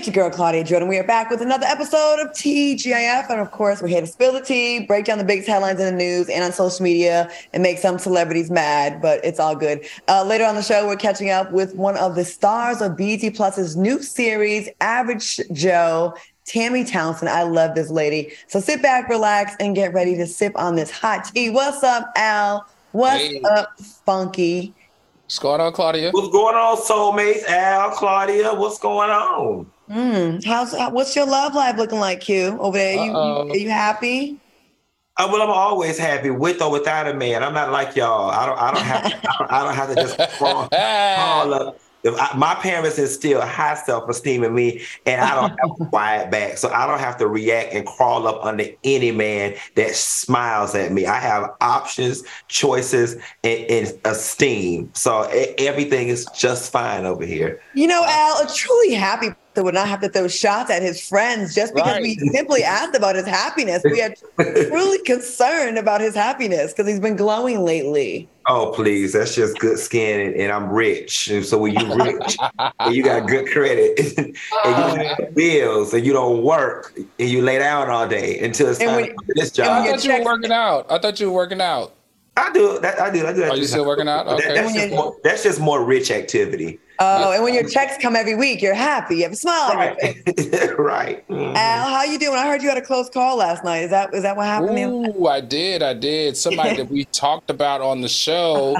It's your girl, Claudia Jordan. We are back with another episode of TGIF. And of course, we're here to spill the tea, break down the biggest headlines in the news and on social media, and make some celebrities mad, but it's all good. Uh, later on the show, we're catching up with one of the stars of BET Plus's new series, Average Joe, Tammy Townsend. I love this lady. So sit back, relax, and get ready to sip on this hot tea. What's up, Al? What's Hey. up, Funky? What's going on, Claudia? What's going on, soulmates? Al, Claudia, what's going on? Mm, how's what's your love life looking like, Q? Over there, you, you are you happy? Uh, well, I'm always happy with or without a man. I'm not like y'all. I don't. I don't have. I, don't, I don't have to just crawl, crawl up. I, my parents instill high self-esteem in me, and I don't have to quiet back, so I don't have to react and crawl up under any man that smiles at me. I have options, choices, and, and esteem. So everything is just fine over here. You know, Al, a truly happy person would not have to throw shots at his friends just because Right. we simply asked about his happiness. We are truly concerned about his happiness because he's been glowing lately. Oh, please. That's just good skin and, and I'm rich. And so when you're rich and you got good credit and you oh. got bills and you don't work and you lay down all day until it's And time when- for this and when I thought you were working out. I thought you were working out. I do that. I do. I do that. Are you still working out? That- that's, just more, that's just more rich activity. Oh, and when your checks come every week, you're happy. You have a smile on your face. Right. right. Mhm. Al, how you doing? I heard you had a close call last night. Is that is that what happened? Ooh, I did. I did. Somebody that we talked about on the show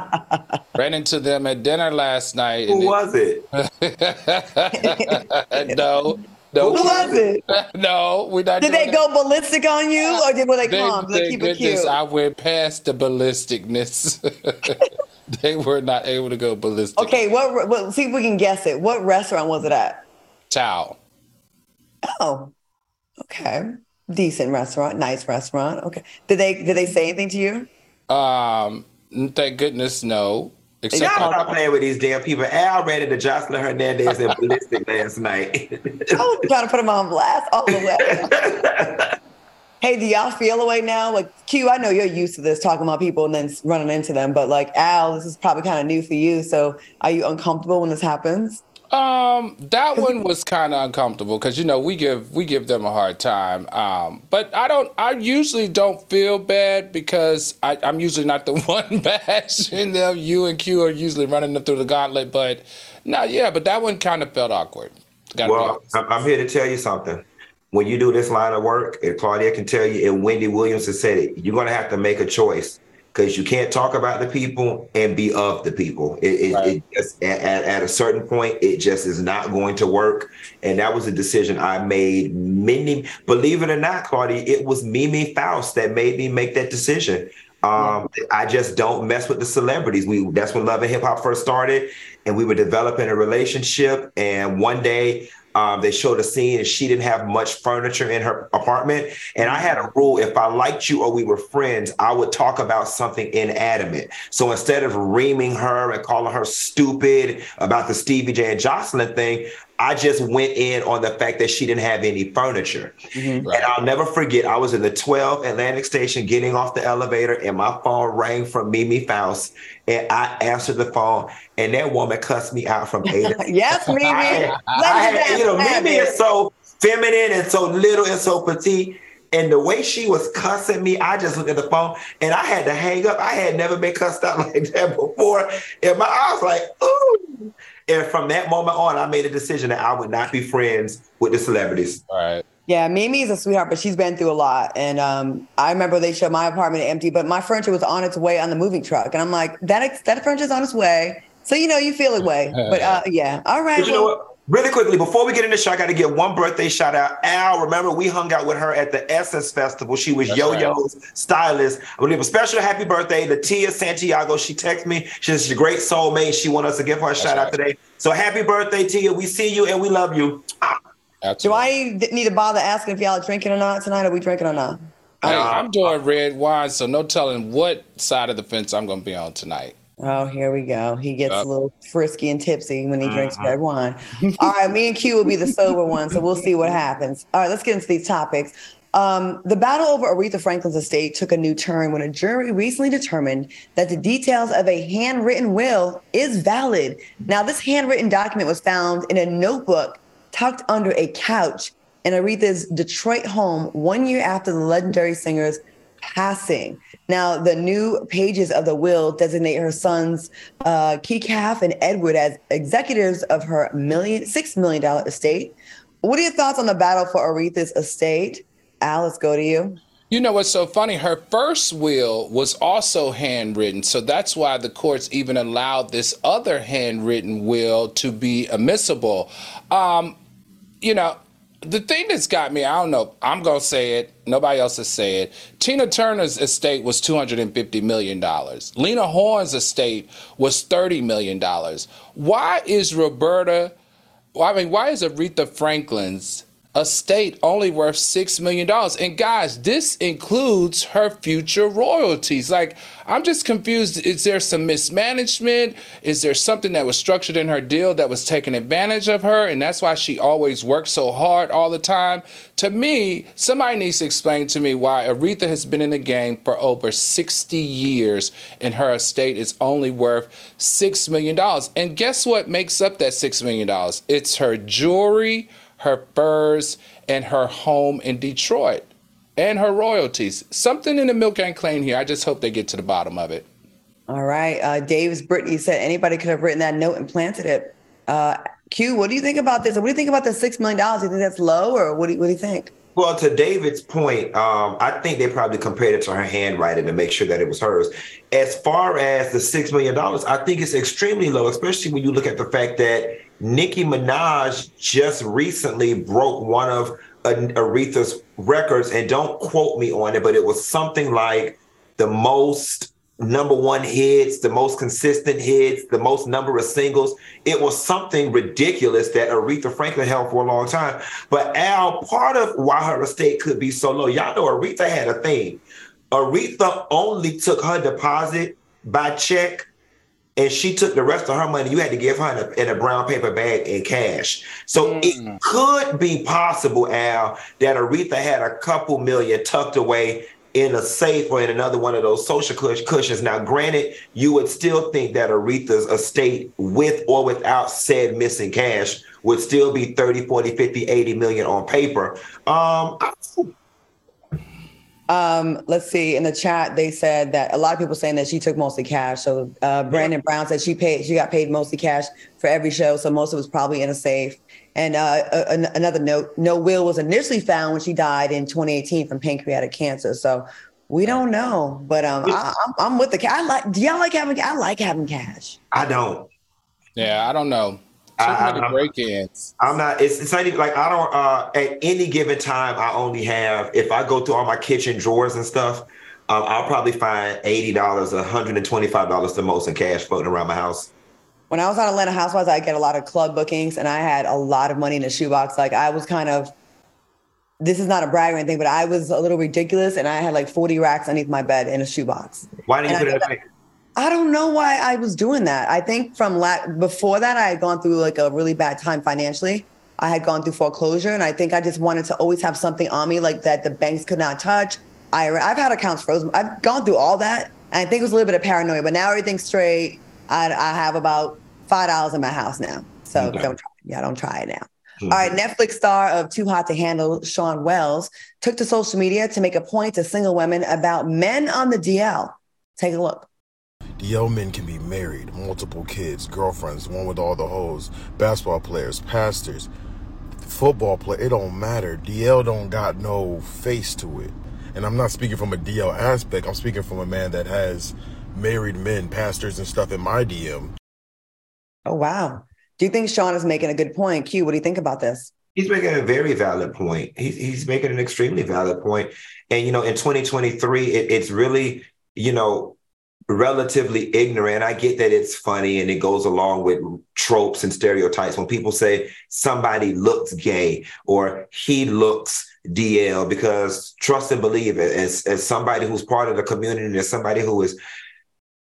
ran into them at dinner last night. Who and was it? it- no, no, Who was it? no. We're not. Did they go ballistic on you, or did were they Thank, calm? They keep it goodness cute? I went past the ballisticness. they were not able to go ballistic. Okay, what? Well, see if we can guess it. What restaurant was it at? Ciao. Oh, okay. Decent restaurant, nice restaurant. Okay. Did they did they say anything to you? Um, thank goodness, no. Except Y'all for- not playing with these damn people. Al ran into Joseline Hernandez and ballistic last night. I was trying to put them on blast all the way. hey, do y'all feel away now? Like Q, I know you're used to this, talking about people and then running into them. But like Al, this is probably kind of new for you. So are you uncomfortable when this happens? Um, that one was kind of uncomfortable because you know we give we give them a hard time. Um, but I don't. I usually don't feel bad because I, I'm usually not the one bashing them. You and Q are usually running them through the gauntlet. But no, yeah. But that one kind of felt awkward. Gotta Well. I'm I'm here to tell you something. When you do this line of work, and Claudia can tell you, and Wendy Williams has said it, you're going to have to make a choice because you can't talk about the people and be of the people. It, it, Right. it just at, at, a certain point, it just is not going to work. And that was a decision I made. Many, believe it or not, Claudia, it was Mimi Faust that made me make that decision. Um, I just don't mess with the celebrities. We that's when Love and Hip Hop first started, and we were developing a relationship. And one day, um, they showed a scene, and she didn't have much furniture in her apartment. And I had a rule: if I liked you or we were friends, I would talk about something inanimate. So instead of reaming her and calling her stupid about the Stevie J and Joseline thing, I just went in on the fact that she didn't have any furniture. Mm-hmm. Right. And I'll never forget, I was in the 12 Atlantic Station getting off the elevator, and my phone rang from Mimi Faust. And I answered the phone, and that woman cussed me out from A to yes, Mimi. I Let I me had- you know, Mimi is so feminine and so little and so petite. And the way she was cussing me, I just looked at the phone and I had to hang up. I had never been cussed out like that before. And my I was like, ooh. And from that moment on, I made a decision that I would not be friends with the celebrities. Right. Yeah, Mimi's a sweetheart, but she's been through a lot. And um, I remember they showed my apartment empty, but my furniture was on its way on the moving truck, and I'm like, that that furniture's on its way. So you know, you feel it way. But uh, yeah, all right. But you know well, what? Really quickly, before we get into the show, I got to get one birthday shout out. Al, remember we hung out with her at the Essence Festival. She was That's Yo-Yo's stylist. I want to give a special happy birthday to Tia Santiago. She texted me. She's a great soulmate. She wanted us to give her a shout out today. So happy birthday, Tia. We see you and we love you. Do Absolutely. I need to bother asking if y'all are drinking or not tonight? Are we drinking or not? Hey, I'm doing red wine, so no telling what side of the fence I'm going to be on tonight. Oh, here we go. He gets Yep. a little frisky and tipsy when he drinks Mhm. red wine. All right, me and Q will be the sober one, so we'll see what happens. All right, let's get into these topics. Um, the battle over Aretha Franklin's estate took a new turn when a jury recently determined that the details of a handwritten will is valid. Now, this handwritten document was found in a notebook tucked under a couch in Aretha's Detroit home one year after the legendary singer's passing. Now, the new pages of the will designate her sons, uh, Calf and Edward, as executors of her million six million dollar estate. What are your thoughts on the battle for Aretha's estate? Al, let's go to you. You know what's so funny? Her first will was also handwritten. So that's why the courts even allowed this other handwritten will to be admissible. Um, you know, the thing that's got me, I don't know, I'm going to say it. Nobody else has said it. Tina Turner's estate was $250 million. Lena Horne's estate was $30 million. Why is Roberta, I mean, why is Aretha Franklin's estate only worth six million dollars. And guys, this includes her future royalties. Like, I'm just confused. Is there some mismanagement? Is there something that was structured in her deal that was taking advantage of her? And that's why she always works so hard all the time. To me, somebody needs to explain to me why Aretha has been in the game for over 60 years and her estate is only worth six million dollars. And guess what makes up that six million dollars? It's her jewelry her furs, and her home in Detroit and her royalties. Something in the milk ain't clean here. I just hope they get to the bottom of it. All right. Uh, Dave's Brittany said anybody could have written that note and planted it. Uh, Q, what do you think about this? What do you think about the $6 million? Do you think that's low or what do you, what do you think? Well, to David's point, um, I think they probably compared it to her handwriting to make sure that it was hers. As far as the $6 million, I think it's extremely low, especially when you look at the fact that Nicki Minaj just recently broke one of Aretha's records, and don't quote me on it, but it was something like the most number one hits, the most consistent hits, the most number of singles. It was something ridiculous that Aretha Franklin held for a long time. But Al, part of why her estate could be so low, y'all know Aretha had a thing. Aretha only took her deposit by check and she took the rest of her money. You had to give her in a, in a brown paper bag in cash. So mm. it could be possible, Al, that Aretha had a couple million tucked away in a safe or in another one of those social cushions. Now, granted, you would still think that Aretha's estate, with or without said missing cash, would still be 30, 40, 50, 80 million on paper. Um, um, let's see. In the chat, they said that a lot of people saying that she took mostly cash. So uh, Brandon Brown said she paid, she got paid mostly cash for every show. So most of it was probably in a safe. And uh, a, another note: no will was initially found when she died in 2018 from pancreatic cancer. So we don't know, but um, I, am with the cash. I like. Do y'all like having? I like having cash. I don't. Yeah, I don't know. I, I, break-ins. I'm not. It's, it's not even like I don't. Uh, at any given time, I only have. If I go through all my kitchen drawers and stuff, um, I'll probably find eighty dollars, one hundred and twenty-five dollars the most in cash floating around my house. When I was on Atlanta Housewives, I get a lot of club bookings, and I had a lot of money in a shoebox. Like I was kind of. This is not a brag or anything, but I was a little ridiculous, and I had like forty racks underneath my bed in a shoebox. Why didn't you put it? I don't know why I was doing that. I think from la- before that, I had gone through like a really bad time financially. I had gone through foreclosure, and I think I just wanted to always have something on me like that the banks could not touch. I, I've had accounts frozen. I've gone through all that, and I think it was a little bit of paranoia. But now everything's straight. I, I have about five dollars in my house now, so okay. don't try. Yeah, don't try it now. Mm-hmm. All right, Netflix star of Too Hot to Handle, Sean Wells, took to social media to make a point to single women about men on the DL. Take a look. DL men can be married, multiple kids, girlfriends, one with all the hoes, basketball players, pastors, football player. It don't matter. DL don't got no face to it. And I'm not speaking from a DL aspect. I'm speaking from a man that has married men, pastors, and stuff in my DM. Oh wow. Do you think Sean is making a good point? Q, what do you think about this? He's making a very valid point. He's, he's making an extremely valid point. And, you know, in 2023, it, it's really, you know, relatively ignorant. I get that it's funny and it goes along with tropes and stereotypes. When people say somebody looks gay or he looks DL, because trust and believe it, as, as somebody who's part of the community, as somebody who is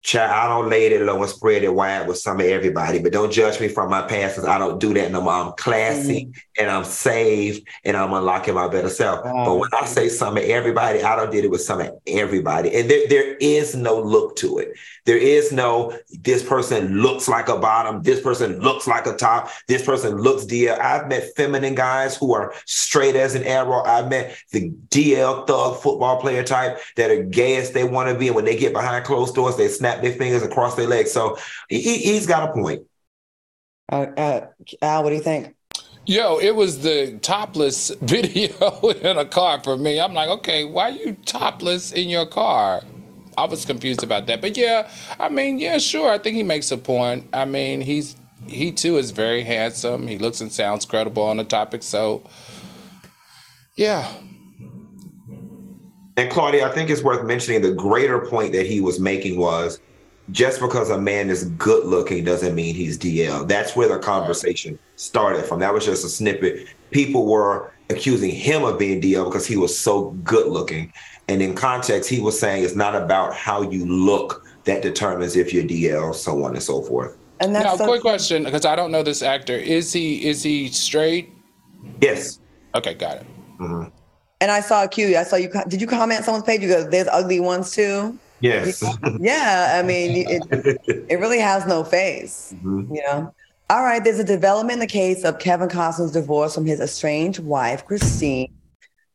Child, I don't lay it low and spread it wide with some of everybody, but don't judge me from my past because I don't do that no more. I'm classy mm-hmm. and I'm saved and I'm unlocking my better self. Wow. But when I say some of everybody, I don't did it with some of everybody. And there, there is no look to it. There is no this person looks like a bottom, this person looks like a top, this person looks DL. I've met feminine guys who are straight as an arrow. I've met the DL thug football player type that are gay as they want to be. And when they get behind closed doors, they snap their fingers across their legs. So he, has got a point. Uh, uh, Al, what do you think? Yo, it was the topless video in a car for me. I'm like, okay, why are you topless in your car? I was confused about that. But yeah, I mean, yeah, sure. I think he makes a point. I mean, he's he too is very handsome. He looks and sounds credible on the topic. So yeah. And Claudia, I think it's worth mentioning the greater point that he was making was just because a man is good looking doesn't mean he's DL. That's where the conversation started from. That was just a snippet. People were accusing him of being DL because he was so good looking. And in context, he was saying it's not about how you look that determines if you're DL, so on and so forth. And that's now, so quick question because I don't know this actor. Is he is he straight? Yes. Okay, got it. Mm-hmm. And I saw a cue. I saw you. Did you comment someone's page? You go, "There's ugly ones too." Yes. yeah, I mean, it, it really has no face. Mm-hmm. You know. All right. There's a development in the case of Kevin Costner's divorce from his estranged wife, Christine.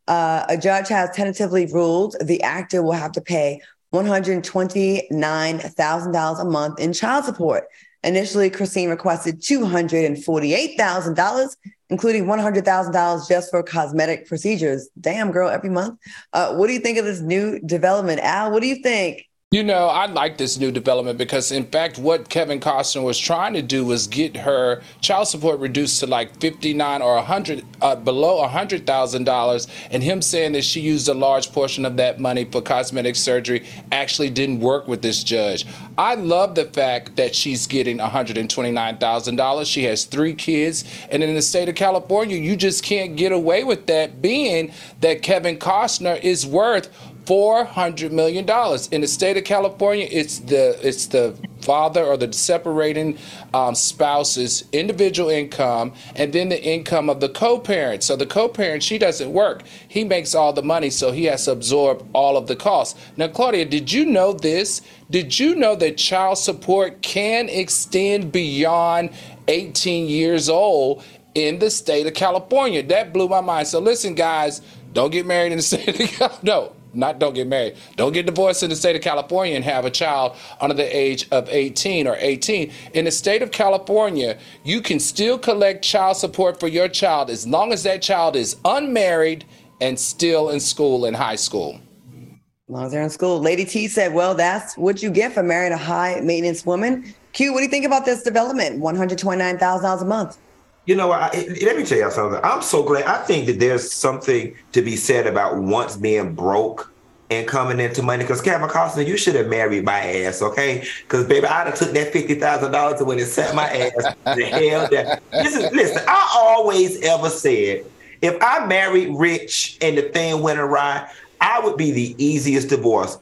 Uh, a judge has tentatively ruled the actor will have to pay $129,000 a month in child support. Initially, Christine requested $248,000, including $100,000 just for cosmetic procedures. Damn, girl, every month. Uh, what do you think of this new development? Al, what do you think? You know, I like this new development because, in fact, what Kevin Costner was trying to do was get her child support reduced to like fifty nine or a hundred, uh, below a hundred thousand dollars, and him saying that she used a large portion of that money for cosmetic surgery actually didn't work with this judge. I love the fact that she's getting one hundred and twenty nine thousand dollars. She has three kids, and in the state of California, you just can't get away with that, being that Kevin Costner is worth four hundred million dollars in the state of California. It's the it's the father or the separating um, spouse's individual income, and then the income of the co-parent. So the co-parent she doesn't work; he makes all the money, so he has to absorb all of the costs. Now, Claudia, did you know this? Did you know that child support can extend beyond 18 years old in the state of California? That blew my mind. So listen, guys. Don't get married in the state of California. No, not don't get married. Don't get divorced in the state of California and have a child under the age of 18 or 18. In the state of California, you can still collect child support for your child as long as that child is unmarried and still in school in high school. As long as they're in school. Lady T said, Well, that's what you get for marrying a high maintenance woman. Q, what do you think about this development? $129,000 a month. You know, I, let me tell you something. I'm so glad. I think that there's something to be said about once being broke and coming into money. Because Kevin Costner, you should have married my ass, okay? Because baby, I'd have took that fifty thousand dollars and went and set my ass the hell down. Listen, listen. I always ever said if I married rich and the thing went awry, I would be the easiest divorce.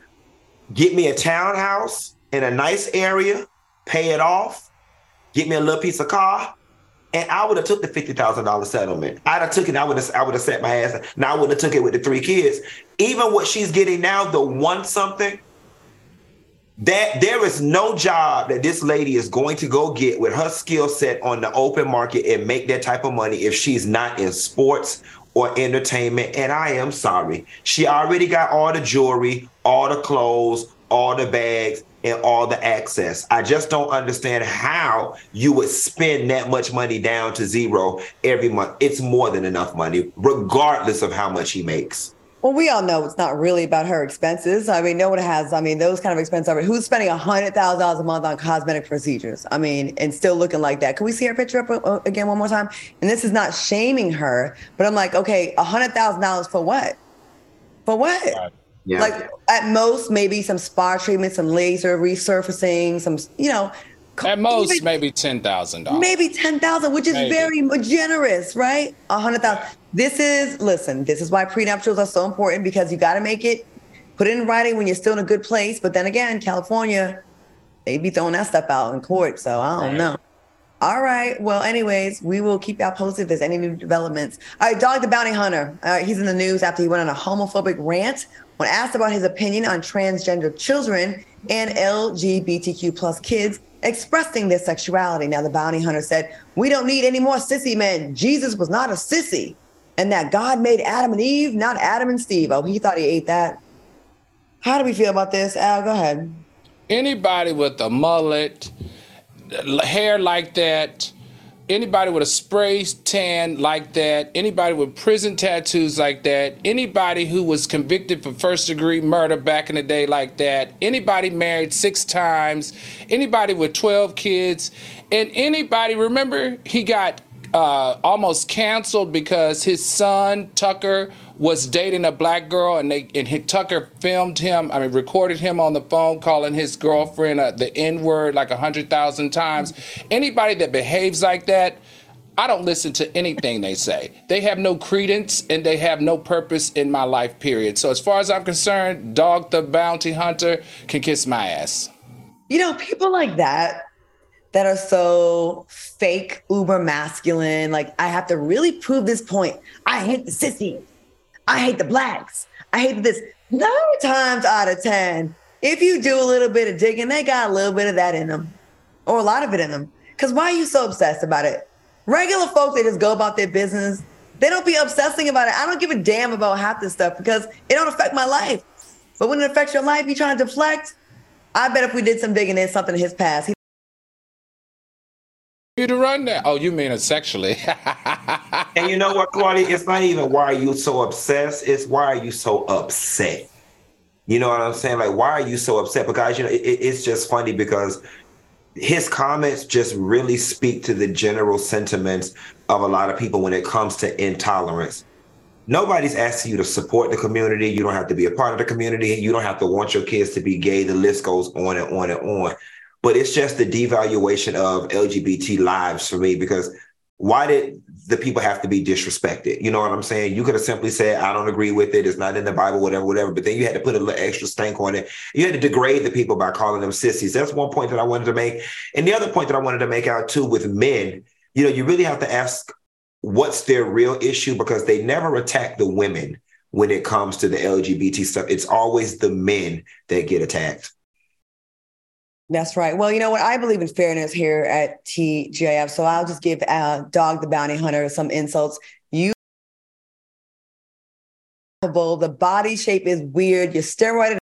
Get me a townhouse in a nice area, pay it off, get me a little piece of car and I would have took the fifty thousand dollar settlement. I'd have took it. I would have. I would have set my ass. Now I would have took it with the three kids. Even what she's getting now, the one something. That there is no job that this lady is going to go get with her skill set on the open market and make that type of money if she's not in sports or entertainment. And I am sorry, she already got all the jewelry, all the clothes, all the bags and all the access. I just don't understand how you would spend that much money down to zero every month. It's more than enough money, regardless of how much he makes. Well, we all know it's not really about her expenses. I mean, no one has, I mean, those kind of expenses. Who's spending $100,000 a month on cosmetic procedures? I mean, and still looking like that. Can we see her picture up uh, again one more time? And this is not shaming her, but I'm like, okay, $100,000 for what? For what? Yeah. Like at most, maybe some spa treatment, some laser resurfacing, some, you know. At most, even, maybe ten thousand dollars. Maybe ten thousand, which is maybe. very generous, right? A hundred thousand. This is listen. This is why prenuptials are so important because you got to make it, put it in writing when you're still in a good place. But then again, California, they be throwing that stuff out in court. So I don't right. know. All right. Well, anyways, we will keep y'all posted if there's any new developments. All right, Dog the Bounty Hunter. Uh, he's in the news after he went on a homophobic rant when asked about his opinion on transgender children and LGBTQ plus kids expressing their sexuality. Now, the bounty hunter said, We don't need any more sissy men. Jesus was not a sissy. And that God made Adam and Eve, not Adam and Steve. Oh, he thought he ate that. How do we feel about this? Al, go ahead. Anybody with a mullet, hair like that, anybody with a spray tan like that, anybody with prison tattoos like that, anybody who was convicted for first degree murder back in the day like that, anybody married six times, anybody with 12 kids, and anybody, remember, he got uh, almost canceled because his son, Tucker, was dating a black girl, and they and he, Tucker filmed him. I mean, recorded him on the phone calling his girlfriend uh, the N word like a hundred thousand times. Anybody that behaves like that, I don't listen to anything they say. They have no credence and they have no purpose in my life. Period. So as far as I'm concerned, Dog the Bounty Hunter can kiss my ass. You know, people like that that are so fake uber masculine. Like, I have to really prove this point. I hate the sissies. I hate the blacks. I hate this. Nine times out of 10, if you do a little bit of digging, they got a little bit of that in them or a lot of it in them. Because why are you so obsessed about it? Regular folks, they just go about their business. They don't be obsessing about it. I don't give a damn about half this stuff because it don't affect my life. But when it affects your life, you trying to deflect. I bet if we did some digging, there's something in his past. You to run that. Oh, you mean it sexually. and you know what, Claudia? It's not even why are you so obsessed, it's why are you so upset? You know what I'm saying? Like, why are you so upset? Because you know, it, it's just funny because his comments just really speak to the general sentiments of a lot of people when it comes to intolerance. Nobody's asking you to support the community. You don't have to be a part of the community. You don't have to want your kids to be gay. The list goes on and on and on but it's just the devaluation of LGBT lives for me because why did the people have to be disrespected? You know what I'm saying? You could have simply said, I don't agree with it. It's not in the Bible, whatever, whatever. But then you had to put a little extra stank on it. You had to degrade the people by calling them sissies. That's one point that I wanted to make. And the other point that I wanted to make out too with men, you know, you really have to ask what's their real issue because they never attack the women when it comes to the LGBT stuff. It's always the men that get attacked. That's right. Well, you know what? I believe in fairness here at TGIF. So I'll just give uh, Dog the Bounty Hunter some insults. You the body shape is weird. You're steroided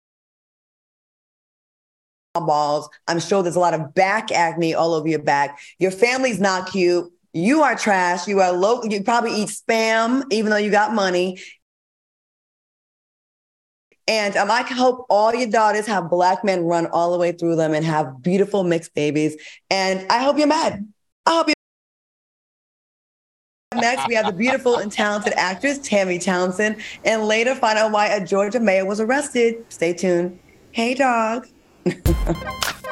balls. I'm sure there's a lot of back acne all over your back. Your family's not cute. You are trash. You are low. You probably eat spam, even though you got money. And um, I hope all your daughters have black men run all the way through them and have beautiful mixed babies. And I hope you're mad. I hope you're Next, we have the beautiful and talented actress Tammy Townsend, and later find out why a Georgia mayor was arrested. Stay tuned. Hey, dog.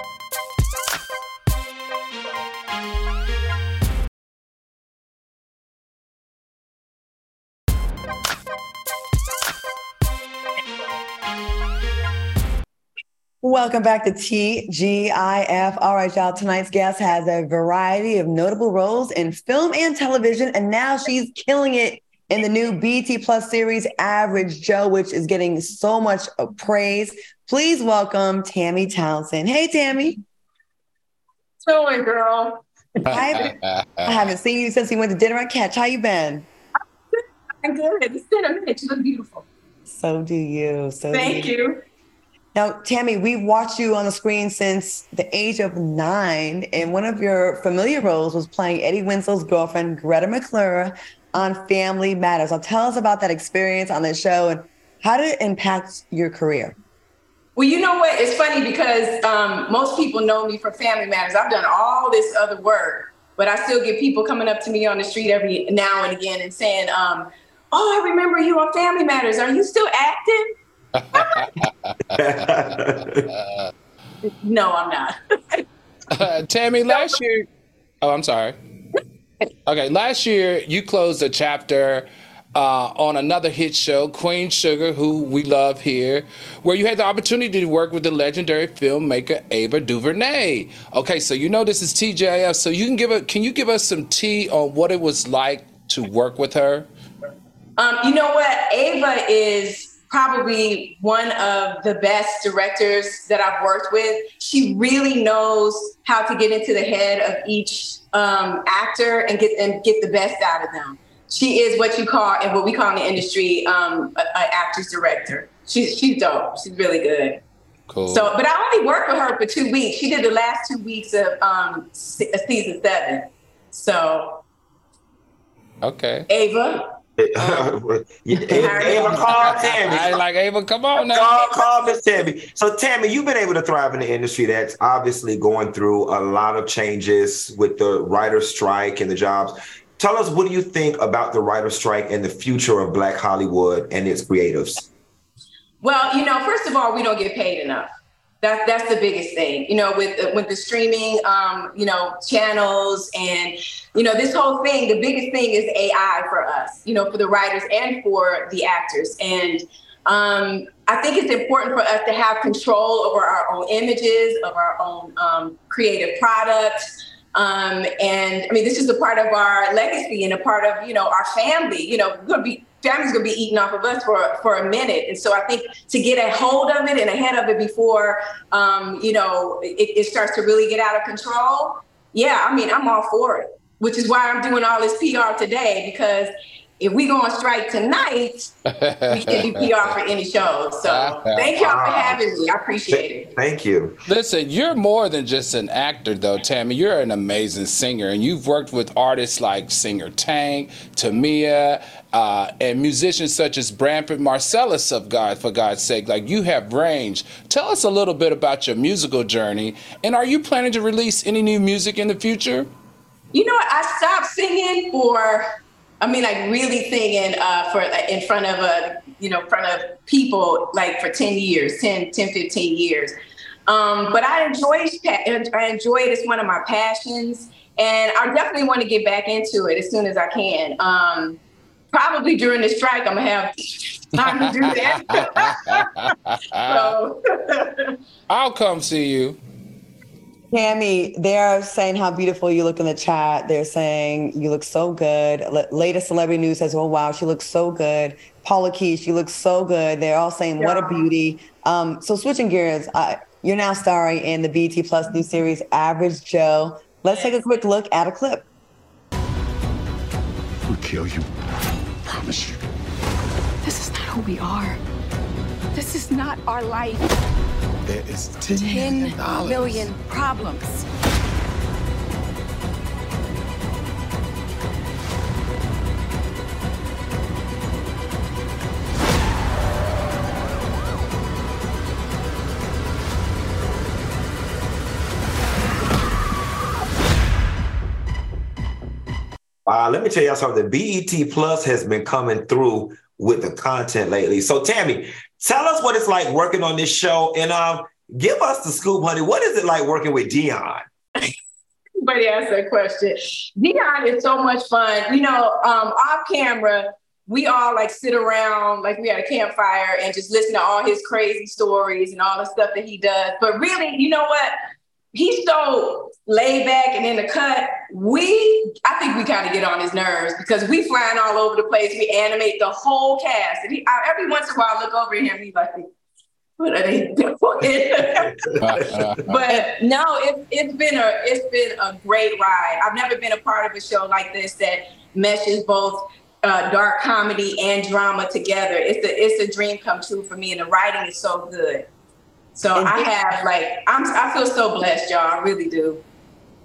Welcome back to TGIF. All right, y'all. Tonight's guest has a variety of notable roles in film and television, and now she's killing it in the new BET Plus series Average Joe, which is getting so much praise. Please welcome Tammy Townsend. Hey, Tammy. Doing, girl. I haven't, I haven't seen you since we went to dinner at Catch. How you been? I'm good. It's been a minute. You look beautiful. So do you. So thank you. you. Now, Tammy, we've watched you on the screen since the age of nine, and one of your familiar roles was playing Eddie Winslow's girlfriend, Greta McClure, on Family Matters. Now, tell us about that experience on the show and how did it impact your career? Well, you know what? It's funny because um, most people know me for Family Matters. I've done all this other work, but I still get people coming up to me on the street every now and again and saying, um, "Oh, I remember you on Family Matters. Are you still acting?" no, I'm not. uh, Tammy, last year. Oh, I'm sorry. Okay, last year you closed a chapter uh, on another hit show, Queen Sugar, who we love here, where you had the opportunity to work with the legendary filmmaker Ava DuVernay. Okay, so you know this is TGIF, so you can give a can you give us some tea on what it was like to work with her? Um, you know what, Ava is probably one of the best directors that I've worked with. She really knows how to get into the head of each um, actor and get and get the best out of them. She is what you call and what we call in the industry um, an actress director. She's she's dope. She's really good. Cool. So, but I only worked with her for two weeks. She did the last two weeks of um, season seven. So, okay, Ava, Oh. Ava, Ava, call Tammy. I like Ava. Come on now. Call, call Miss Tammy. So Tammy, you've been able to thrive in the industry that's obviously going through a lot of changes with the writer's strike and the jobs. Tell us what do you think about the writer's strike and the future of Black Hollywood and its creatives? Well, you know, first of all, we don't get paid enough. That's that's the biggest thing. You know, with with the streaming, um, you know, channels and you know this whole thing. The biggest thing is AI for us. You know, for the writers and for the actors. And um, I think it's important for us to have control over our own images, of our own um, creative products. Um, and I mean, this is a part of our legacy and a part of, you know, our family. You know, we're to be family's gonna be eating off of us for for a minute. And so I think to get a hold of it and ahead of it before um, you know it, it starts to really get out of control, yeah, I mean I'm all for it. Which is why I'm doing all this PR today because if we go on strike tonight, we can't do PR for any show. So thank y'all for having me. I appreciate it. Thank you. Listen, you're more than just an actor, though, Tammy. You're an amazing singer, and you've worked with artists like singer Tank, Tamia, uh, and musicians such as Branford Marsalis of God, for God's sake. Like you have range. Tell us a little bit about your musical journey, and are you planning to release any new music in the future? You know, I stopped singing for I mean, like really singing uh, for in front of a, you know, front of people like for 10 years, 10, 10 15 years. Um, but I enjoy I enjoy it. It's one of my passions. And I definitely want to get back into it as soon as I can. Um, probably during the strike, I'm gonna have time to do that. so. I'll come see you. Tammy, they're saying how beautiful you look in the chat. They're saying you look so good. L- latest celebrity news says, "Oh wow, she looks so good." Paula Key, she looks so good. They're all saying, "What a beauty." Um, so switching gears, uh, you're now starring in the BET Plus new series Average Joe. Let's take a quick look at a clip. We'll kill you. Promise you. This is not who we are. This is not our life. There is 10, 10 million problems. Uh, let me tell y'all something. BET Plus has been coming through with the content lately. So, Tammy, tell us what it's like working on this show and um, give us the scoop, honey. What is it like working with Deon? Somebody asked that question. Deon is so much fun. You know, um, off camera, we all like sit around like we had a campfire and just listen to all his crazy stories and all the stuff that he does. But really, you know what? He's so laid back and in the cut. We, I think we kind of get on his nerves because we flying all over the place. We animate the whole cast. And he, I, every once in a while, I look over at him. He's like, what are they doing? but no, it, it's been a it's been a great ride. I've never been a part of a show like this that meshes both uh, dark comedy and drama together. It's a it's a dream come true for me, and the writing is so good. So I have like I'm I feel so blessed, y'all. I really do.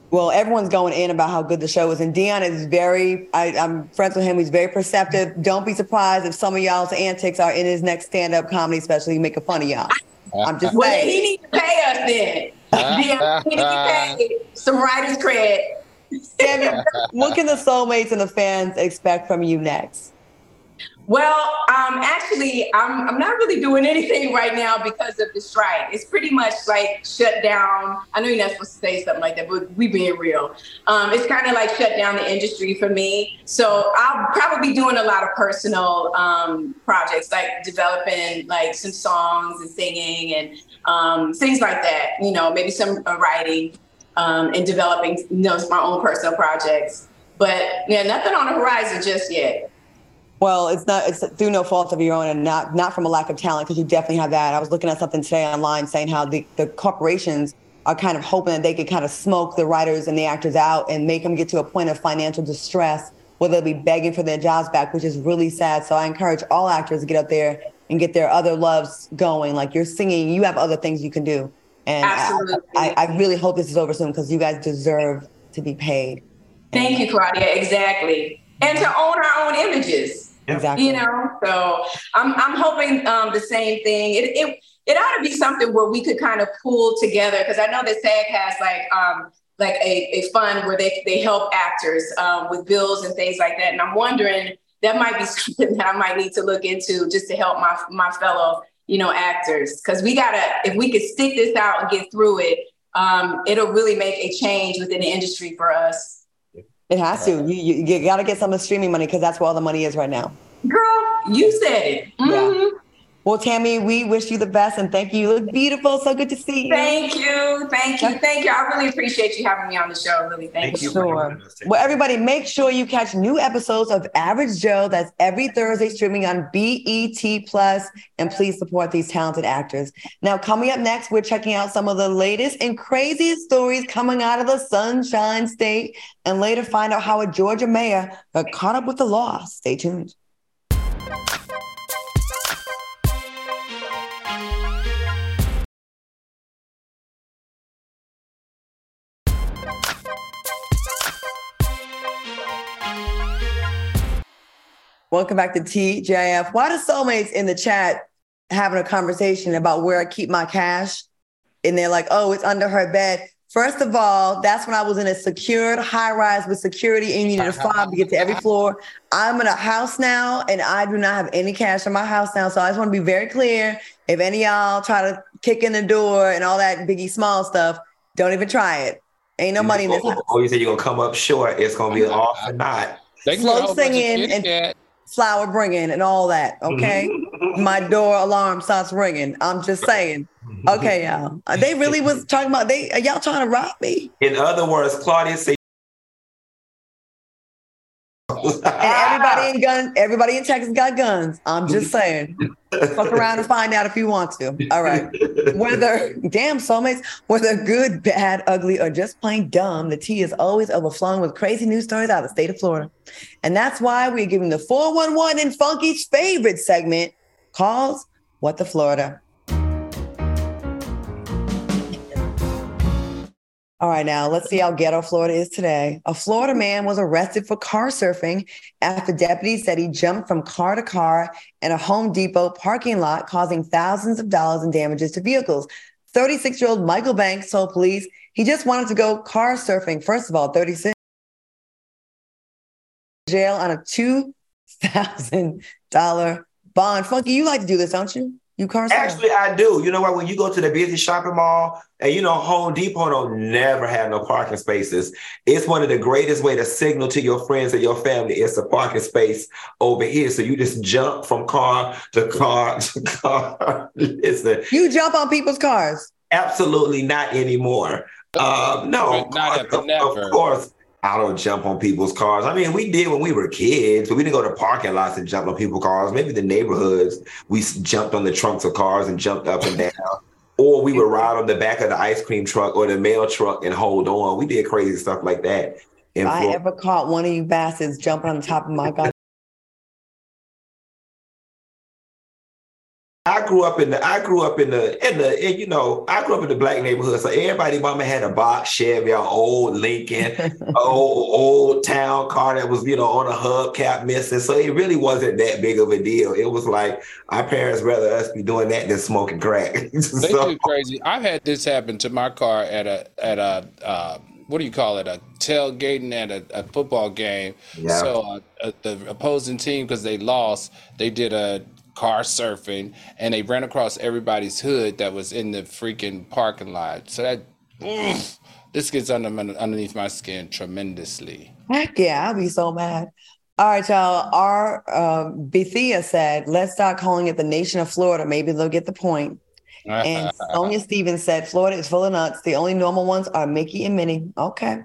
Well, everyone's going in about how good the show is, and Deon is very. I, am friends with him. He's very perceptive. Don't be surprised if some of y'all's antics are in his next stand-up comedy special. He's making fun of y'all. I'm just well, saying. he needs to pay us then. Deon, he needs to pay some writers credit. What can the soulmates and the fans expect from you next? Well, um, actually, I'm I'm not really doing anything right now because of the strike. It's pretty much like shut down. I know you're not supposed to say something like that, but we being real. Um, it's kind of like shut down the industry for me. So I'll probably be doing a lot of personal um, projects, like developing like some songs and singing and um, things like that. You know, maybe some uh, writing um, and developing you know my own personal projects. But yeah, nothing on the horizon just yet. Well, it's not it's through no fault of your own and not not from a lack of talent because you definitely have that. I was looking at something today online saying how the, the corporations are kind of hoping that they could kind of smoke the writers and the actors out and make them get to a point of financial distress where they'll be begging for their jobs back, which is really sad. So I encourage all actors to get up there and get their other loves going. Like you're singing, you have other things you can do. And Absolutely. I, I, I really hope this is over soon because you guys deserve to be paid. Thank you, Claudia. Exactly. And to own our own images. Exactly. You know, so I'm I'm hoping um, the same thing. It it it ought to be something where we could kind of pool together because I know that SAG has like um, like a, a fund where they they help actors um, with bills and things like that. And I'm wondering that might be something that I might need to look into just to help my my fellow you know actors because we gotta if we could stick this out and get through it, um, it'll really make a change within the industry for us. It has to. You, you, you got to get some of the streaming money because that's where all the money is right now. Girl, you said it. Mm-hmm. Yeah. Well, Tammy, we wish you the best and thank you. You look beautiful. So good to see you. Thank you. Thank you. Thank you. I really appreciate you having me on the show. Really, thank, Thank you. you. for Sure. joining us today. Well, everybody, make sure you catch new episodes of Average Joe. That's every Thursday streaming on BET Plus. Plus, and please support these talented actors. Now, coming up next, we're checking out some of the latest and craziest stories coming out of the Sunshine State, and later find out how a Georgia mayor got caught up with the law. Stay tuned. Welcome back to TGIF. Why do soulmates in the chat having a conversation about where I keep my cash? And they're like, oh, it's under her bed. First of all, that's when I was in a secured high rise with security and you needed a fob to get to every floor. I'm in a house now and I do not have any cash in my house now. So I just want to be very clear. If any of y'all try to kick in the door and all that biggie small stuff, don't even try it. Ain't no money in this house. Oh, you said you're gonna come up short. It's gonna be off or not. Slow get a whole bunch of singing and- Kat. Flower bringing and all that. Mm-hmm. Okay. My door alarm starts ringing. I'm just saying. Mm-hmm. Okay, y'all. Uh, They really was talking about they are y'all trying to rob me? In other words, Claudia said. And everybody in gun, everybody in Texas got guns. I'm just saying. Fuck around and find out if you want to. All right. Whether damn soulmates, whether good, bad, ugly, or just plain dumb, the tea is always overflowing with crazy news stories out of the state of Florida. And that's why we're giving the 411 and Funky's favorite segment calls What the Florida. All right, now let's see how ghetto Florida is today. A Florida man was arrested for car surfing after deputies said he jumped from car to car in a Home Depot parking lot, causing thousands of dollars in damages to vehicles. 36 year old Michael Banks told police he just wanted to go car surfing. First of all, 36 jail on a $2,000 bond. Funky, you like to do this, don't you? You car surf? Actually, I do. You know what? When you go to the busy shopping mall, and you know Home Depot don't never have no parking spaces. It's one of the greatest way to signal to your friends and your family it's a parking space over here. So you just jump from car to car to car. Listen, you jump on people's cars. absolutely not anymore. Um, no, not of at the course- never. Of course, I don't jump on people's cars. I mean, we did when we were kids, but we didn't go to parking lots and jump on people's cars. Maybe the neighborhoods, we jumped on the trunks of cars and jumped up and down. Or we would ride on the back of the ice cream truck or the mail truck and hold on. We did crazy stuff like that. If I ever caught one of you bastards jumping on the top of my god. I grew up in the I grew up in the in the in, you know I grew up in the black neighborhood so everybody mama had a box Chevy or old Lincoln old old town car that was you know on a hubcap missing so it really wasn't that big of a deal it was like our parents rather us be doing that than smoking crack They So- do crazy. I've had this happen to my car at a at a uh, what do you call it? A tailgating at a, a football game. Yeah. So uh, uh, the opposing team, because they lost, they did a car surfing and they ran across everybody's hood that was in the freaking parking lot. So that this gets under, underneath my skin tremendously. Heck yeah, I'll be so mad. All right, y'all. Our um, Bethia said, let's start calling it the nation of Florida. Maybe they'll get the point. And Sonia Stevens said, Florida is full of nuts. The only normal ones are Mickey and Minnie. Okay.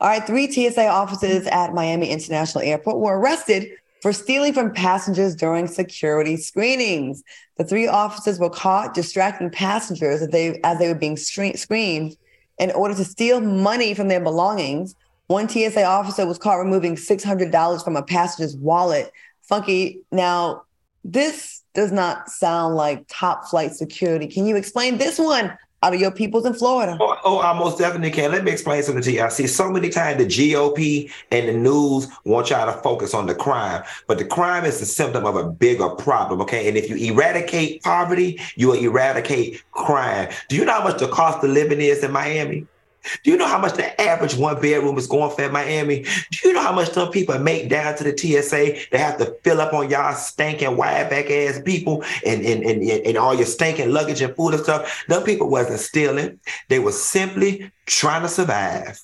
All right. Three TSA officers at Miami International Airport were arrested for stealing from passengers during security screenings. The three officers were caught distracting passengers as they, as they were being screen- screened in order to steal money from their belongings. One TSA officer was caught removing $600 from a passenger's wallet. Funky. Now, this does not sound like top flight security. Can you explain this one out of your peoples in Florida? Oh, oh, I most definitely can. Let me explain something to you. I see so many times the GOP and the news want y'all to focus on the crime, but the crime is the symptom of a bigger problem. Okay. And if you eradicate poverty, you will eradicate crime. Do you know how much the cost of living is in Miami? Do you know how much the average one bedroom is going for in Miami? Do you know how much some people make down to the TSA? They have to fill up on y'all stinking wide back ass people and, and, and, and all your stinking luggage and food and stuff. Them people wasn't stealing. They were simply trying to survive.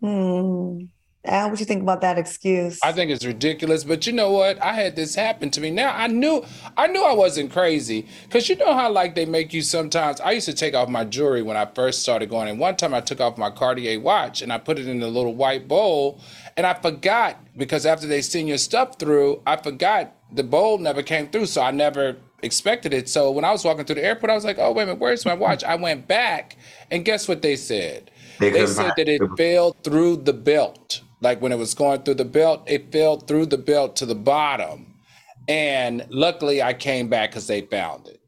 Hmm. Al, what you think about that excuse? I think it's ridiculous, but you know what? I had this happen to me. Now I knew I knew I wasn't crazy because you know how like they make you sometimes. I used to take off my jewelry when I first started going, and one time I took off my Cartier watch and I put it in a little white bowl, and I forgot because after they send your stuff through, I forgot the bowl never came through, so I never expected it. So when I was walking through the airport, I was like, "Oh wait a minute, where's my watch?" I went back, and guess what they said? They They said that it it. fell through the belt. Like when it was going through the belt, it fell through the belt to the bottom. And luckily I came back because they found it.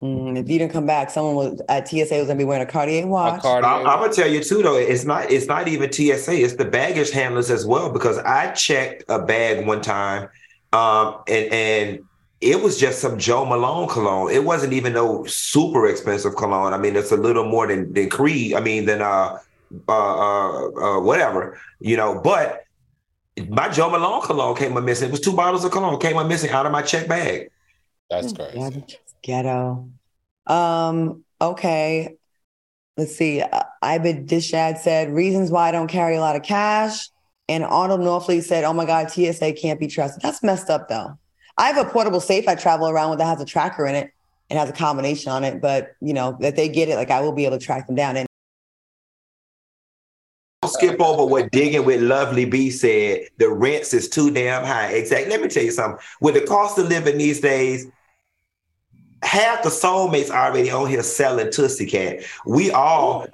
Hmm, if you didn't come back, someone was at TSA was gonna be wearing a Cartier A watch. Cartier. I'm, I'm gonna tell you too, though. It's not. It's not even TSA. It's the baggage handlers as well. Because I checked a bag one time, um, and and it was just some Jo Malone cologne. It wasn't even no super expensive cologne. I mean, it's a little more than than Creed. I mean, than uh, uh, uh, uh whatever you know. But my Jo Malone cologne came up missing. It was two bottles of cologne came up missing out of my check bag. That's crazy. Ghetto. Ghetto. Um, okay. Let's see. Uh, Ibid Dishad said reasons why I don't carry a lot of cash. And Arnold Norfleet said, Oh my God, TSA can't be trusted. That's messed up though. I have a portable safe I travel around with that has a tracker in it and has a combination on it, but you know, that they get it, like I will be able to track them down. And Don't skip over what digging with Lovely B said. The rents is too damn high. Exactly. Let me tell you something. With the cost of living these days, half the soulmates already on here selling Tootsie Cat. We all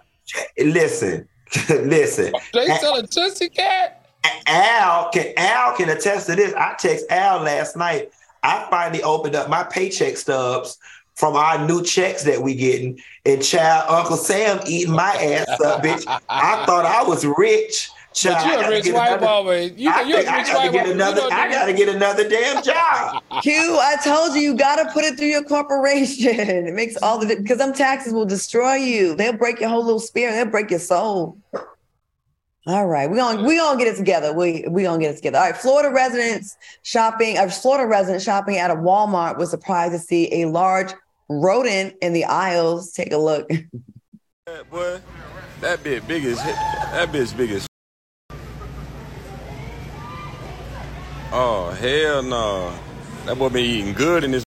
listen, listen. They sell a Tootsie Cat? Al can Al can attest to this. I text Al last night. I finally opened up my paycheck stubs from our new checks that we getting, and child Uncle Sam eating my ass up, bitch. I thought I was rich. Child, But I you're a gotta rich get white another- woman. You, I, you're think a I rich gotta white get woman. Another. don't I gotta get another damn job. Q, I told you, you got to put it through your corporation. It makes all the because them taxes will destroy you. They'll break your whole little spirit. They'll break your soul. All right, we gonna we gonna get it together. We we gonna get it together. All right, Florida residents shopping. A Florida resident shopping at a Walmart was surprised to see a large rodent in the aisles. Take a look. Boy, that bit big as that bitch big as. Oh hell no! That boy been eating good in this.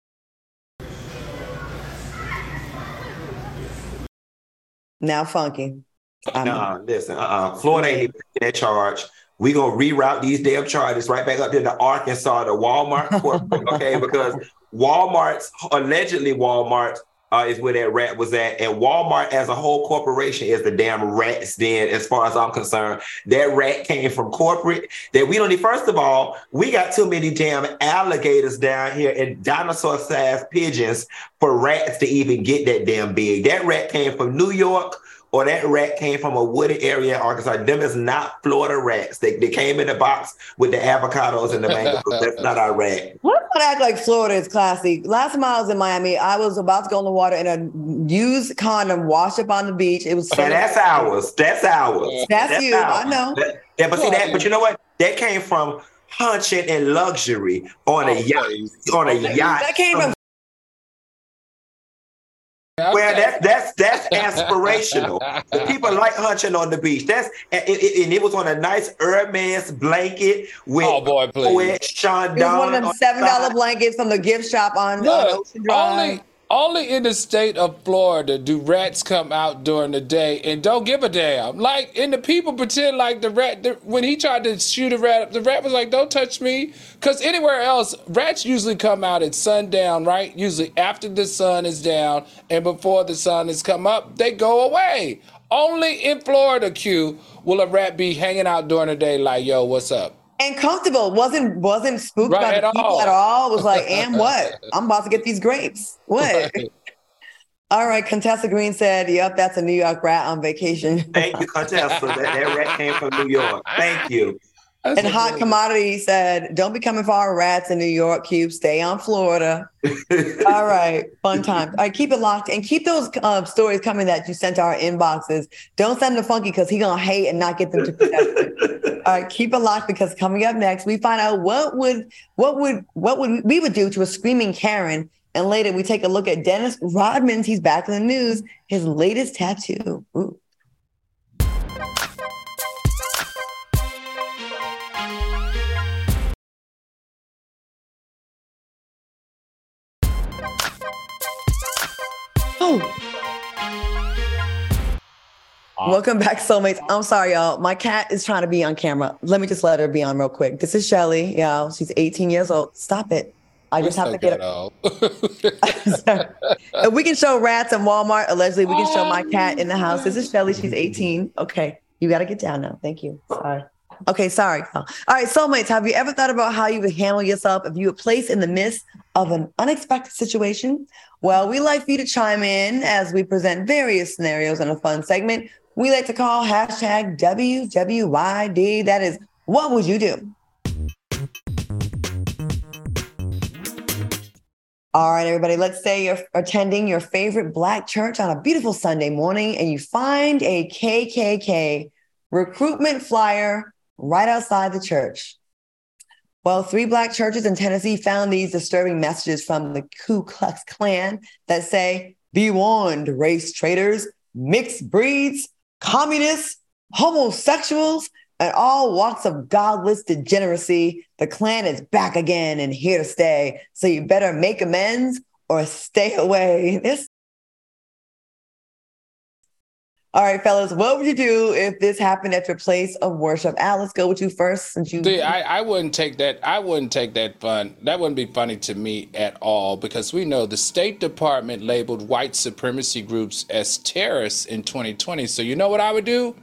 Now, funky. I'm- Nah, listen, uh-uh. Florida ain't even taking that charge. We gonna reroute these damn charges right back up to the Arkansas, the Walmart court, okay? Because Walmart's allegedly Walmart uh, is where that rat was at, and Walmart as a whole corporation is the damn rat's den. As far as I'm concerned, that rat came from corporate. That we don't need. First of all, we got too many damn alligators down here and dinosaur-sized pigeons for rats to even get that damn big. That rat came from New York or that rat came from a wooded area in Arkansas. Them is not Florida rats. They, they came in a box with the avocados and the mangoes. That's not our rat. Don't act like Florida is classy. Last time I was in Miami, I was about to go in the water and a used condom washed up on the beach. It was. And that's ours. That's ours. That's, you. ours. I know. That- yeah, but see that. But you know what? That came from hunching in luxury on a Oh, yacht. please. On a yacht. That came from. Well, that's that's that's aspirational. The people like hunching on the beach. That's and it, and it was on a nice Hermes blanket with Oh, boy, please. with Sean It was one of them seven dollar side. blankets from the gift shop on, on Ocean Drive. only only in the state of Florida do rats come out during the day and don't give a damn. Like, and the people pretend like the rat. The, when he tried to shoot a rat, the rat was like, "Don't touch me," because anywhere else, rats usually come out at sundown, right? Usually after the sun is down and before the sun has come up, they go away. Only in Florida, Q, will a rat be hanging out during the day, like, "Yo, what's up?" And comfortable. wasn't wasn't spooked Right, by the at people all. at all. Was like, and what? I'm about to get these grapes. What? All right, Contessa Green said, "Yep, that's a New York rat on vacation." Thank you, Contessa. That, that rat came from New York. Thank you. That's And Hot. Commodity said, "Don't be coming for our rats in New York, Cube. Stay on Florida." All right, fun time. All right, keep it locked and keep those uh, stories coming that you sent to our inboxes. Don't send them to Funky because he gonna hate and not get them to production. All right, keep it locked because coming up next, we find out what would what would what would we would do to a screaming Karen, and later we take a look at Dennis Rodman's. He's back in the news. His latest tattoo. Ooh. Welcome back, soulmates. I'm sorry, y'all. My cat is trying to be on camera. Let me just let her be on real quick. This is Shelly, y'all. She's 18 years old. Stop it. I just have to get her. If we can show rats in Walmart. Allegedly, we can show my oh, cat in the house. This is Shelly. She's 18. Okay. You got to get down now. Thank you. Sorry. Okay, sorry. y'all. All right, soulmates, have you ever thought about how you would handle yourself if you were placed in the midst of an unexpected situation? Well, we like for you to chime in as we present various scenarios in a fun segment we like to call hashtag WWYD. That is, what would you do? All right, everybody, let's say you're attending your favorite Black church on a beautiful Sunday morning and you find a KKK recruitment flyer right outside the church. Well, three Black churches in Tennessee found these disturbing messages from the Ku Klux Klan that say, Be warned, race traitors, mixed breeds, communists, homosexuals, and all walks of godless degeneracy. The Klan is back again and here to stay. So you better make amends or stay away. This. All right, fellas, what would you do if this happened at your place of worship? Al, let's go with you first, since you. See, I, I wouldn't take that. I wouldn't take that fun. That wouldn't be funny to me at all because we know the State Department labeled white supremacy groups as terrorists in 2020. So you know what I would do?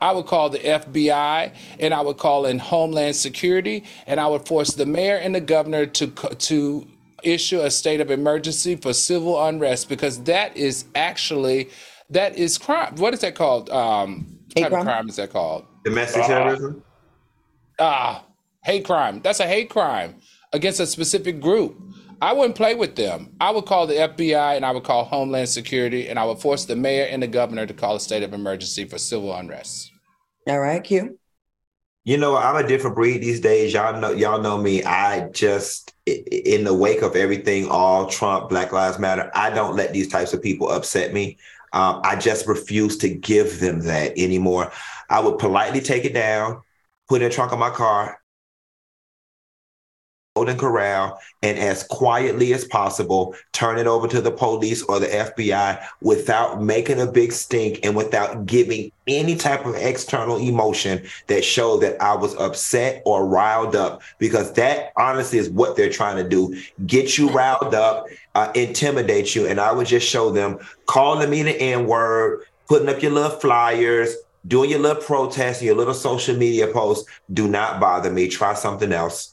I would call the FBI and I would call in Homeland Security and I would force the mayor and the governor to to issue a state of emergency for civil unrest because that is actually that is crime. What is that called? Um, Hate type of crime? crime is that called? Domestic terrorism. ah, hate crime. That's a hate crime against a specific group. I wouldn't play with them. I would call the FBI and I would call Homeland Security and I would force the mayor and the governor to call a state of emergency for civil unrest. All right, Q. You know, I'm a different breed these days. Y'all know, y'all know me. I just, i- i- in the wake of everything, all Trump, Black Lives Matter, I don't let these types of people upset me. Um, I just refuse to give them that anymore. I would politely take it down, put it in the trunk of my car, Golden Corral, and as quietly as possible, turn it over to the police or the FBI without making a big stink and without giving any type of external emotion that showed that I was upset or riled up, because that honestly is what they're trying to do get you riled up, uh, intimidate you. And I would just show them calling me the N word, putting up your little flyers, doing your little protests, your little social media posts. Do not bother me. Try something else.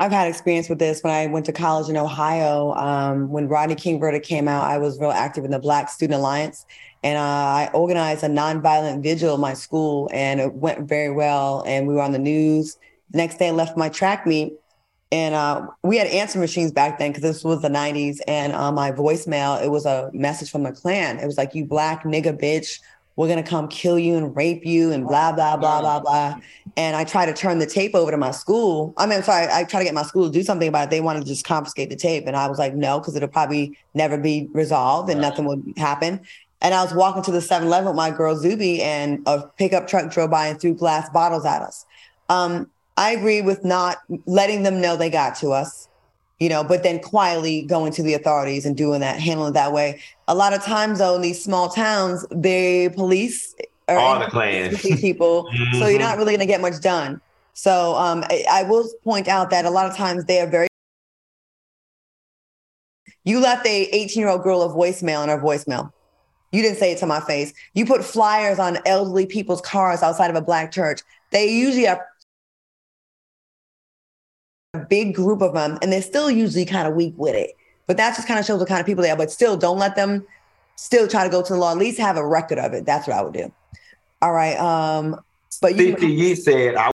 I've had experience with this when I went to college in Ohio. Um, when Rodney King verdict came out, I was real active in the Black Student Alliance, and uh, I organized a nonviolent vigil in my school, and it went very well. And we were on the news. The next day, I left my track meet, And uh, we had answer machines back then because this was the 90s. And on my voicemail, it was a message from the Klan. It was like, you black nigga bitch, we're going to come kill you and rape you and blah, blah, blah, blah, blah. And I try to turn the tape over to my school. I mean, I'm sorry, I try to get my school to do something about it. They wanted to just confiscate the tape. And I was like, no, because it'll probably never be resolved and nothing would happen. And I was walking to the 7 Eleven with my girl Zuby, and a pickup truck drove by and threw glass bottles at us. Um, I agree with not letting them know they got to us, you know, but then quietly going to the authorities and doing that, handling it that way. A lot of times, though, in these small towns, the police are All the Klan. people, so Mhm. you're not really going to get much done. So um, I, I will point out that a lot of times they are very. You left a 18 year old girl a voicemail in her voicemail. You didn't say it to my face. You put flyers on elderly people's cars outside of a black church. They usually are big group of them, and they're still usually kind of weak with it. But that just kind of shows the kind of people they are. But still, don't let them still try to go to the law. At least have a record of it. That's what I would do. All right. Um, but you said, I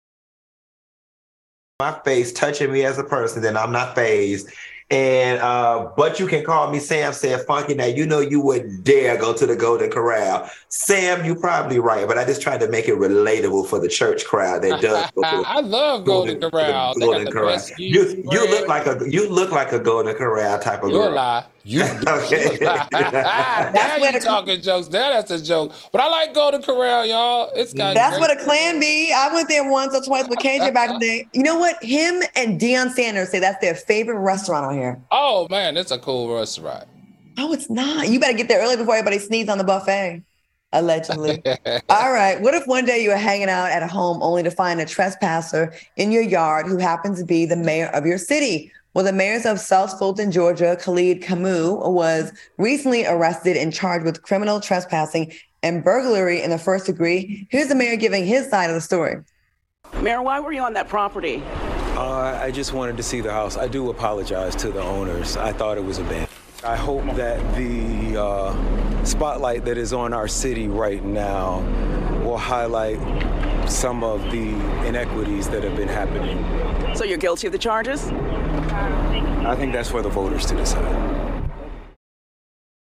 my face touching me as a person, then I'm not phased. And uh, but you can call me Sam said Funky. Now you know you wouldn't dare go to the Golden Corral. Sam, you're probably right, but I just tried to make it relatable for the church crowd that does go to the I love Golden Corral. Golden Corral. You you look like a you look like a Golden Corral type of You're a girl. Lie. You Okay. now where you the- talking jokes. Now that's a joke. But I like Golden Corral, y'all. It's got That's great- what a clan be. I went there once or twice with KJ back in the day. You know what? Him and Deion Sanders say that's their favorite restaurant on here. Oh man, it's a cool restaurant. No, it's not. You better get there early before everybody sneezes on the buffet. Allegedly. All right. What if one day you were hanging out at a home only to find a trespasser in your yard who happens to be the mayor of your city? Well, the mayors of South Fulton, Georgia, Khalid Kamau, was recently arrested and charged with criminal trespassing and burglary in the first degree. Here's the mayor giving his side of the story. Mayor, why were you on that property? Uh, I just wanted to see the house. I do apologize to the owners. I thought it was a abandoned. I hope that the uh, spotlight that is on our city right now will highlight some of the inequities that have been happening. So you're guilty of the charges? I think that's for the voters to decide.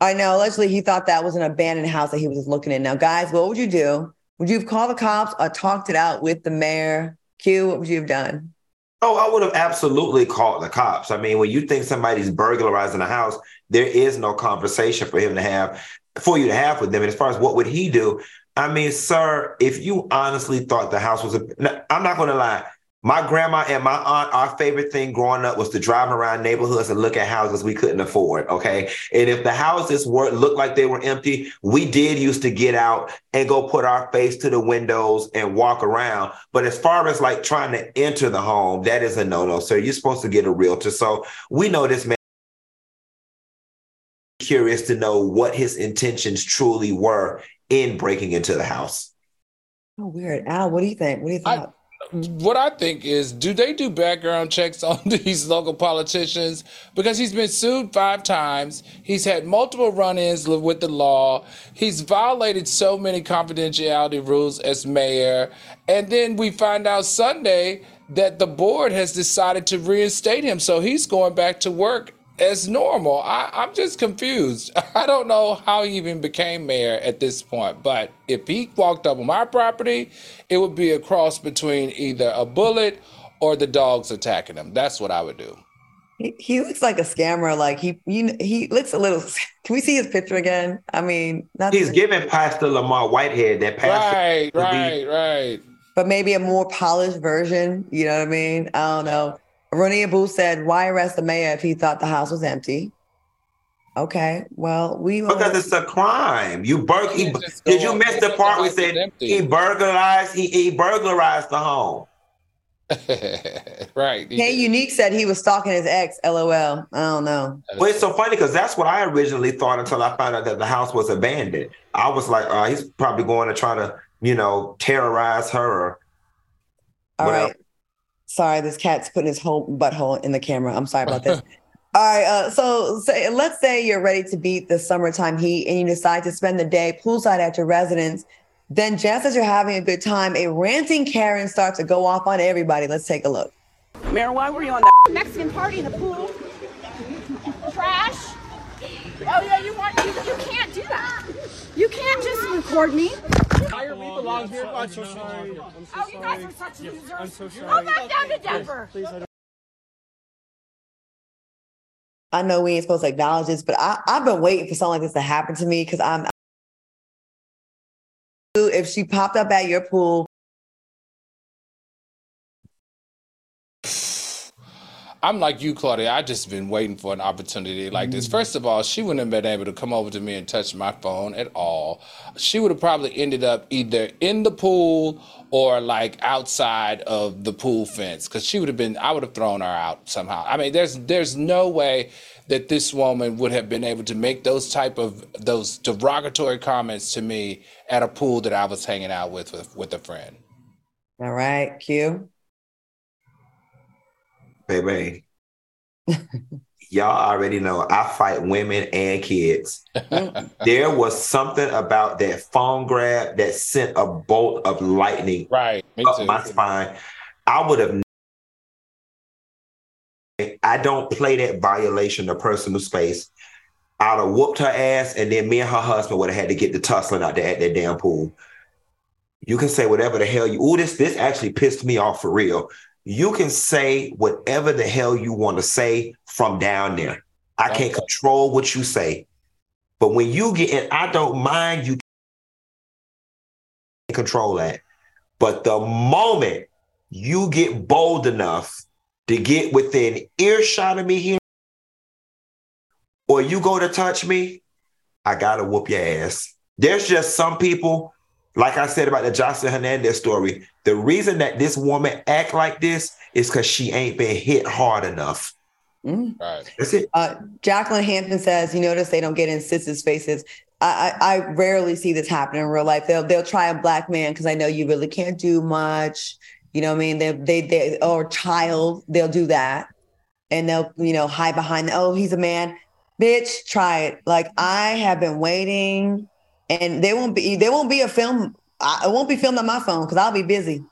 I know. Allegedly, he thought that was an abandoned house that he was looking in. Now, guys, what would you do? Would you have called the cops or talked it out with the mayor? Q, what would you have done? Oh, I would have absolutely called the cops. I mean, when you think somebody's burglarizing a house, there is no conversation for him to have, for you to have with them. And as far as what would he do? I mean, sir, if you honestly thought the house was a, I'm not going to lie. My grandma and my aunt, our favorite thing growing up was to drive around neighborhoods and look at houses we couldn't afford. Okay. And if the houses were looked like they were empty, we did used to get out and go put our face to the windows and walk around. But as far as like trying to enter the home, that is a no-no. So you're supposed to get a realtor. So we know this man curious to know what his intentions truly were in breaking into the house. Oh, weird. Al, what do you think? What do you think? What I think is, do they do background checks on these local politicians? Because he's been sued five times. He's had multiple run-ins with the law. He's violated so many confidentiality rules as mayor. And then we find out Sunday that the board has decided to reinstate him. So he's going back to work as normal. I, I'm just confused. I don't know how he even became mayor at this point. But if he walked up on my property, it would be a cross between either a bullet or the dogs attacking him. That's what I would do. He, he looks like a scammer. Like he, you, he looks a little. Can we see his picture again? I mean, not He's giving Pastor Lamor Whitehead that pastor. Right, right, right. but maybe a more polished version. You know what I mean? I don't know. Ronia Boo said, "Why arrest the mayor if he thought the house was empty?" Okay, well, we Because it's a crime. You burg. He, did you miss the part we said he burglarized? He, he burglarized the home. right. K Unique said he was stalking his ex. LOL. I don't know. Well, it's so funny because that's what I originally thought until I found out that the house was abandoned. I was like, uh, he's probably going to try to, you know, terrorize her. Or All whatever. right. Sorry, this cat's putting his whole butthole in the camera. I'm sorry about this. All right. Uh, so say, let's say you're ready to beat the summertime heat and you decide to spend the day poolside at your residence. Then, just as you're having a good time, a ranting Karen starts to go off on everybody. Let's take a look. Mayor, why were you on that Mexican party in the pool. Trash. Oh yeah, you want you, you can't do that. You can't just record me. Higher we belong here. I'm so sorry. I'm so Oh, you guys are such Yep, losers. I'm so sorry. Go back down to Denver. Please, I don't- I know we ain't supposed to acknowledge this, but I, I've been waiting for something like this to happen to me because I'm. If she popped up at your pool, I'm like you, Claudia. I just been waiting for an opportunity like this. Mm. First of all, she wouldn't have been able to come over to me and touch my phone at all. She would have probably ended up either in the pool or like outside of the pool fence because she would have been. I would have thrown her out somehow. I mean, there's there's no way that this woman would have been able to make those type of those derogatory comments to me at a pool that I was hanging out with with, with a friend. all right, Q. baby. Y'all already know I fight women and kids. there was something about that phone grab that sent a bolt of lightning right up my spine. I would have. I don't play that violation of personal space. I'd have whooped her ass, and then me and her husband would have had to get the tussling out there at that damn pool. You can say whatever the hell you. Oh, this this actually pissed me off for real. You can say whatever the hell you want to say from down there. I can't control what you say, but when you get in, I don't mind you control that. But the moment you get bold enough to get within earshot of me here, or you go to touch me, I gotta whoop your ass. There's just some people, like I said about the Joseline Hernandez story. The reason that this woman act like this is because she ain't been hit hard enough. Right. That's it. Uh, Jacqueline Hampton says, "You notice they don't get in sisters' faces. I, I, I rarely see this happen in real life. They'll they'll try a black man because I know you really can't do much. You know what I mean? They they they or child they'll do that, and they'll you know hide behind oh he's a man, bitch. Try it. Like I have been waiting, and there won't be there won't be a film. I, it won't be filmed on my phone because I'll be busy.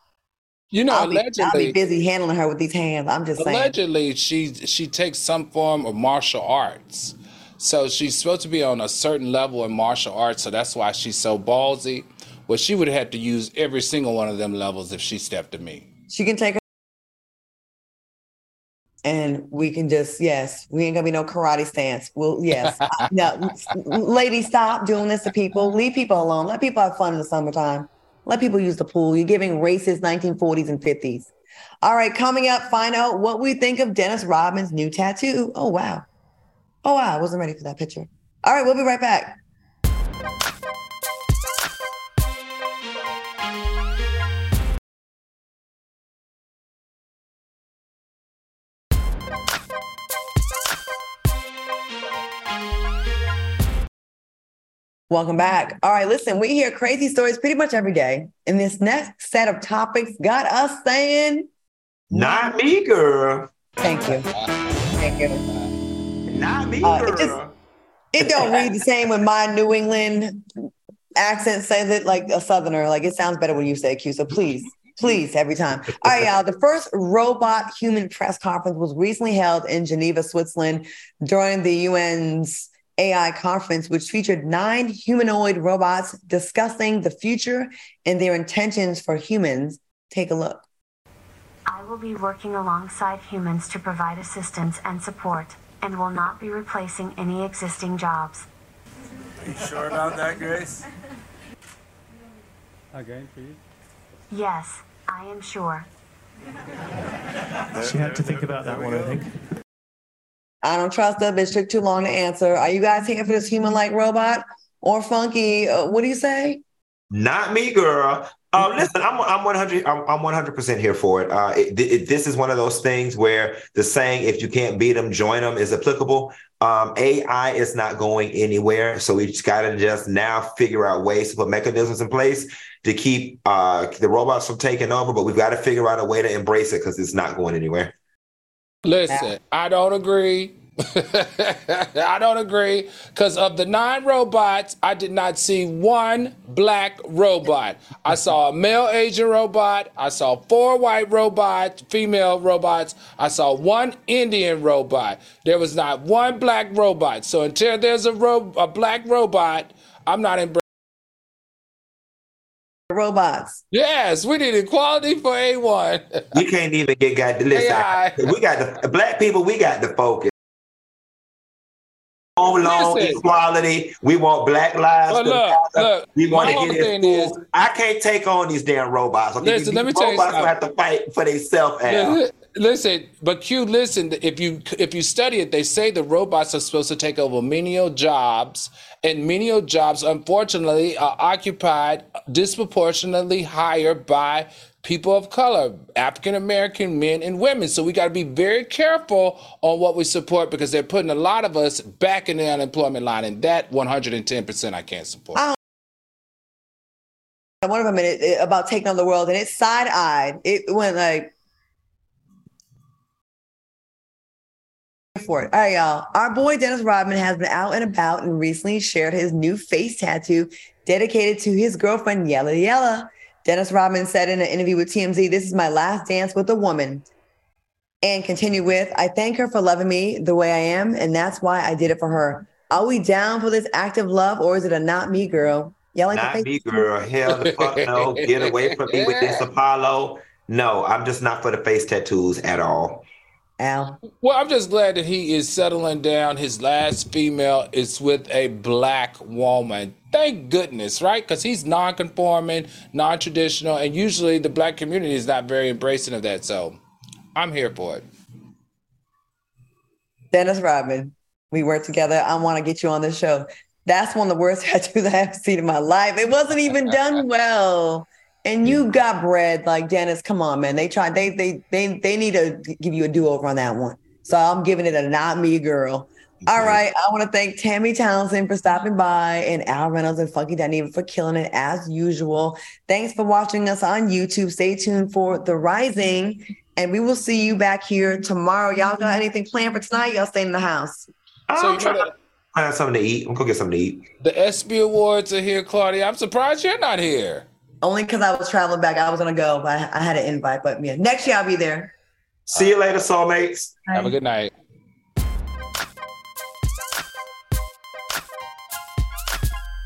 You know, I'll be, I'll be busy handling her with these hands. I'm just saying. allegedly she she takes some form of martial arts. So she's supposed to be on a certain level in martial arts, so that's why she's so ballsy. Well, she would have to use every single one of them levels if she stepped to me. She can take her. And we can just, yes, we ain't gonna be no karate stance. Well, yes. no, ladies, stop doing this to people. Leave people alone. Let people have fun in the summertime. Let people use the pool. You're giving racist 1940s and 50s. All right, coming up, find out what we think of Dennis Rodman's new tattoo. Oh, wow. Oh, wow. I wasn't ready for that picture. All right, we'll be right back. Welcome back. All right, listen, we hear crazy stories pretty much every day. And this next set of topics got us saying, Not me, girl. Thank you. Thank you. Not me, Uh, girl. it just it don't read the same when my New England accent says it like a southerner. Like it sounds better when you say it, Q. So please, please, every time. All right, y'all. The first robot human press conference was recently held in Geneva, Switzerland during the UN's AI conference, which featured nine humanoid robots discussing the future and their intentions for humans. Take a look. I will be working alongside humans to provide assistance and support, and will not be replacing any existing jobs. Are you sure about that, Grace? Again, for you. Yes, I am sure. She had to think about that one, I think. I don't trust her. Bitch took too long to answer. Are you guys here for this human-like robot or funky? Uh, what do you say? Not me, girl. Um, listen, I'm I'm 100 I'm, I'm 100% here for it. Uh, it, it. This is one of those things where the saying "if you can't beat them, join them" is applicable. Um, AI is not going anywhere, so we just got to just now figure out ways to put mechanisms in place to keep uh, the robots from taking over. But we've got to figure out a way to embrace it because it's not going anywhere. Listen, I don't agree. I don't agree because of the nine robots, I did not see one black robot. I saw a male Asian robot. I saw four white robots, female robots. I saw one Indian robot. There was not one black robot. So until there's a, ro- a black robot, I'm not in. Robots. Yes, we need equality for A1. You can't even get got to listen. AI. We got the black people. We got to focus. Home loan equality. We want black lives. Look, look, we want to get in thing school. I can't take on these damn robots. Okay? Listen, These let me tell you robots have to fight for themselves. Li- Listen, but Q, listen. If you if you study it, they say the robots are supposed to take over menial jobs, and menial jobs, unfortunately, are occupied disproportionately higher by people of color, African American men and women. So we got to be very careful on what we support because they're putting a lot of us back in the unemployment line, and that 110 percent I can't support. Um, I one of them about taking on the world, and it side eyed. It went like for it. All right, y'all. Our boy Dennis Rodman has been out and about and recently shared his new face tattoo dedicated to his girlfriend Yella Yella. Dennis Rodman said in an interview with TMZ, "This is my last dance with a woman." And continued with, I thank her for loving me the way I am, and that's why I did it for her. Are we down for this act of love, or is it a not me girl? Y'all like the Not face me, girl. Hell the fuck no. Get away from me with this Apollo. No, I'm just not for the face tattoos at all. Al. Well, I'm just glad that he is settling down. His last female is with a black woman. Thank goodness, right? Because he's non-conforming, non-traditional, and usually the black community is not very embracing of that. So, I'm here for it. Dennis Robin, we work together. I want to get you on this show. That's one of the worst tattoos I have seen in my life. It wasn't even done well. And you got bread, like Dennis. Come on, man. They tried. They they they they need to give you a do over on that one. So I'm giving it a not me girl. All right. I want to thank Tammy Townsend for stopping by and Al Reynolds and Funky Danny for killing it as usual. Thanks for watching us on YouTube. Stay tuned for The Rising. And we will see you back here tomorrow. Y'all got anything planned for tonight? Y'all staying in the house. So you know that I have something to eat. I'm gonna get something to eat. the ESPY Awards are here, Claudia. I'm surprised you're not here. Only because I was traveling back. I was gonna go, but I, I had an invite. But yeah, next year I'll be there. See you later, soulmates. Have a good night.